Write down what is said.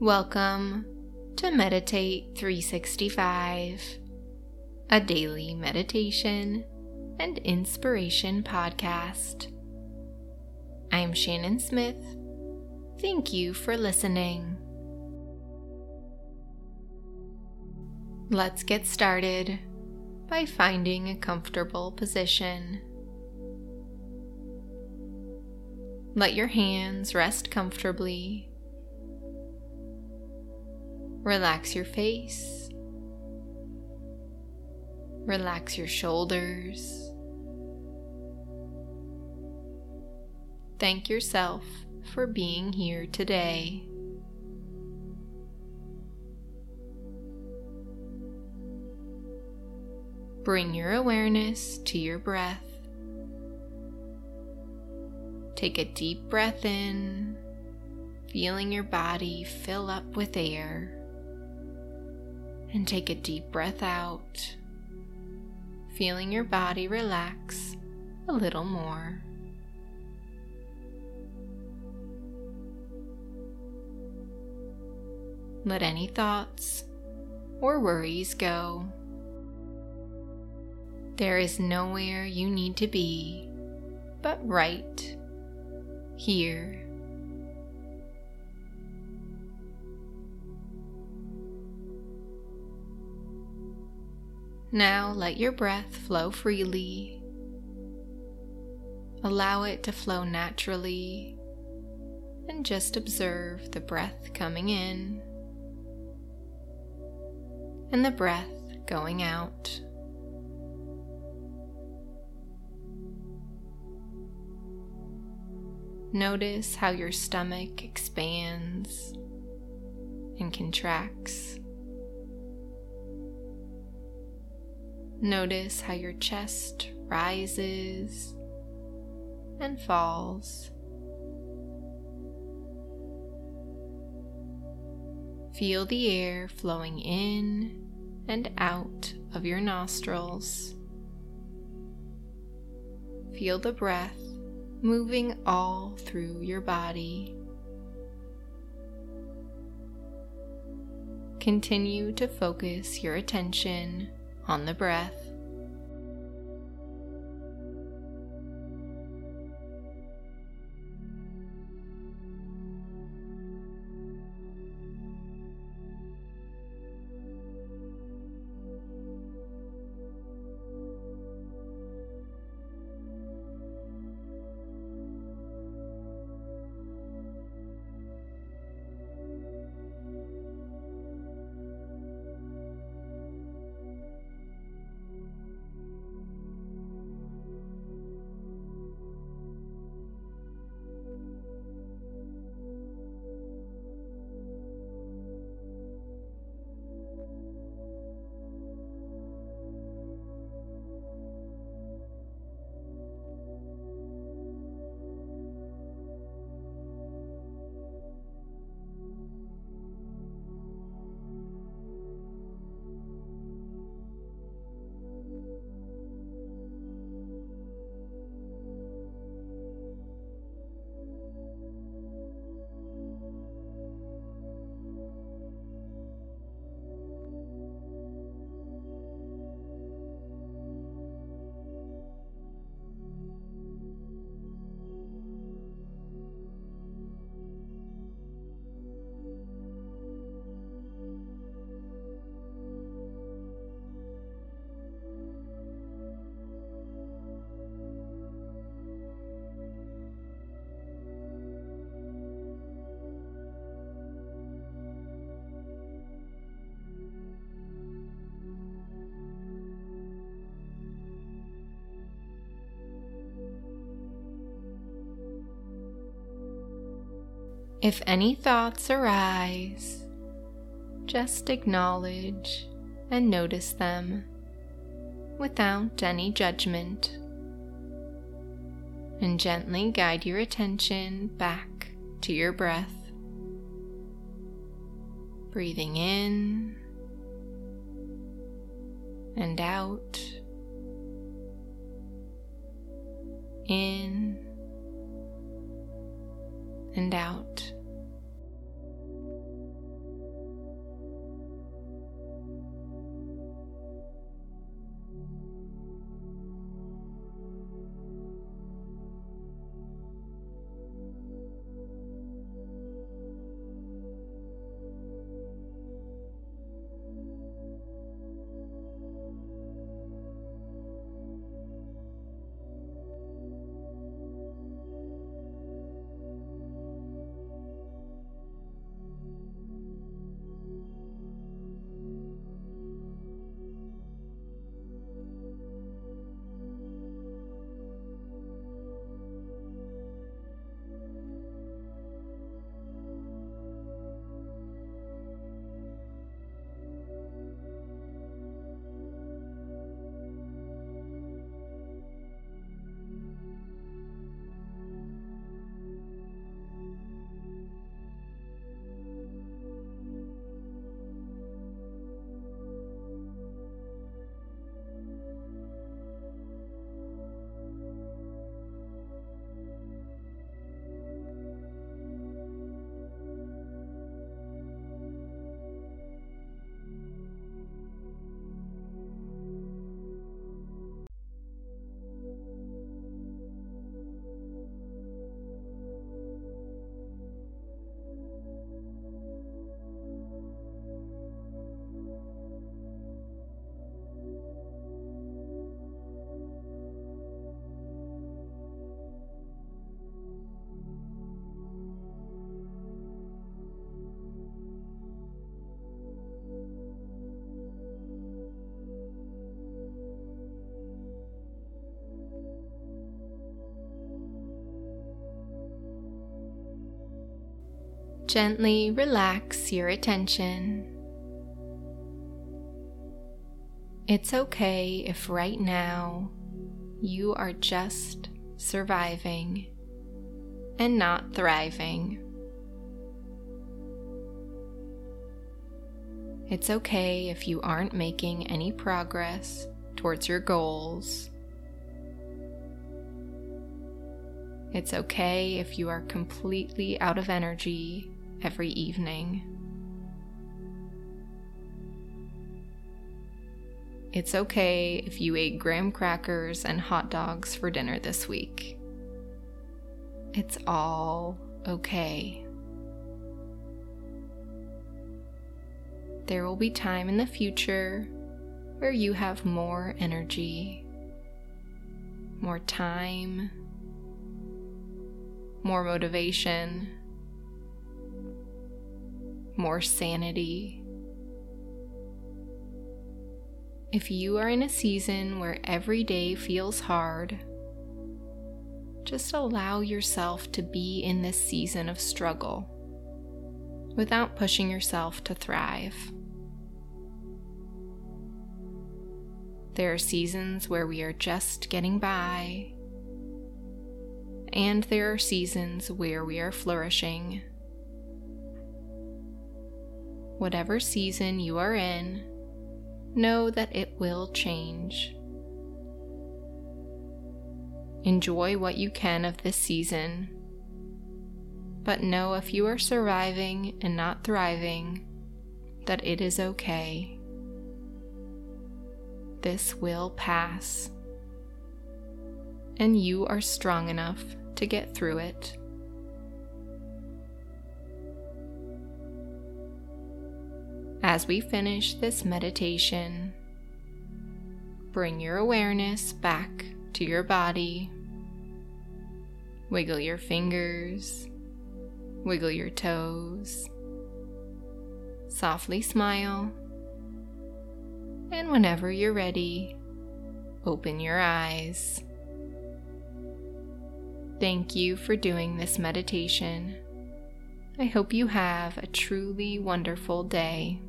Welcome to Meditate 365, a daily meditation and inspiration podcast. I am Shannon Smith. Thank you for listening. Let's get started by finding a comfortable position. Let your hands rest comfortably Relax your face. Relax your shoulders. Thank yourself for being here today. Bring your awareness to your breath. Take a deep breath in, feeling your body fill up with air and take a deep breath out, feeling your body relax a little more. Let any thoughts or worries go. There is nowhere you need to be but right here Now let your breath flow freely. Allow it to flow naturally and just observe the breath coming in and the breath going out. Notice how your stomach expands and contracts. Notice how your chest rises and falls. Feel the air flowing in and out of your nostrils. Feel the breath moving all through your body. Continue to focus your attention on the breath. If any thoughts arise, just acknowledge and notice them without any judgment, and gently guide your attention back to your breath. Breathing in and out, in and out. Gently relax your attention. It's okay if right now you are just surviving and not thriving. It's okay if you aren't making any progress towards your goals. It's okay if you are completely out of energy every evening. It's okay if you ate graham crackers and hot dogs for dinner this week. It's all okay. There will be time in the future where you have more energy, more time, more motivation, more sanity. If you are in a season where every day feels hard, just allow yourself to be in this season of struggle without pushing yourself to thrive. There are seasons where we are just getting by, and there are seasons where we are flourishing. Whatever season you are in, know that it will change. Enjoy what you can of this season, but know if you are surviving and not thriving, that it is okay this will pass. And you are strong enough to get through it. As we finish this meditation, bring your awareness back to your body. Wiggle your fingers, wiggle your toes. Softly smile and whenever you're ready, open your eyes. Thank you for doing this meditation. I hope you have a truly wonderful day.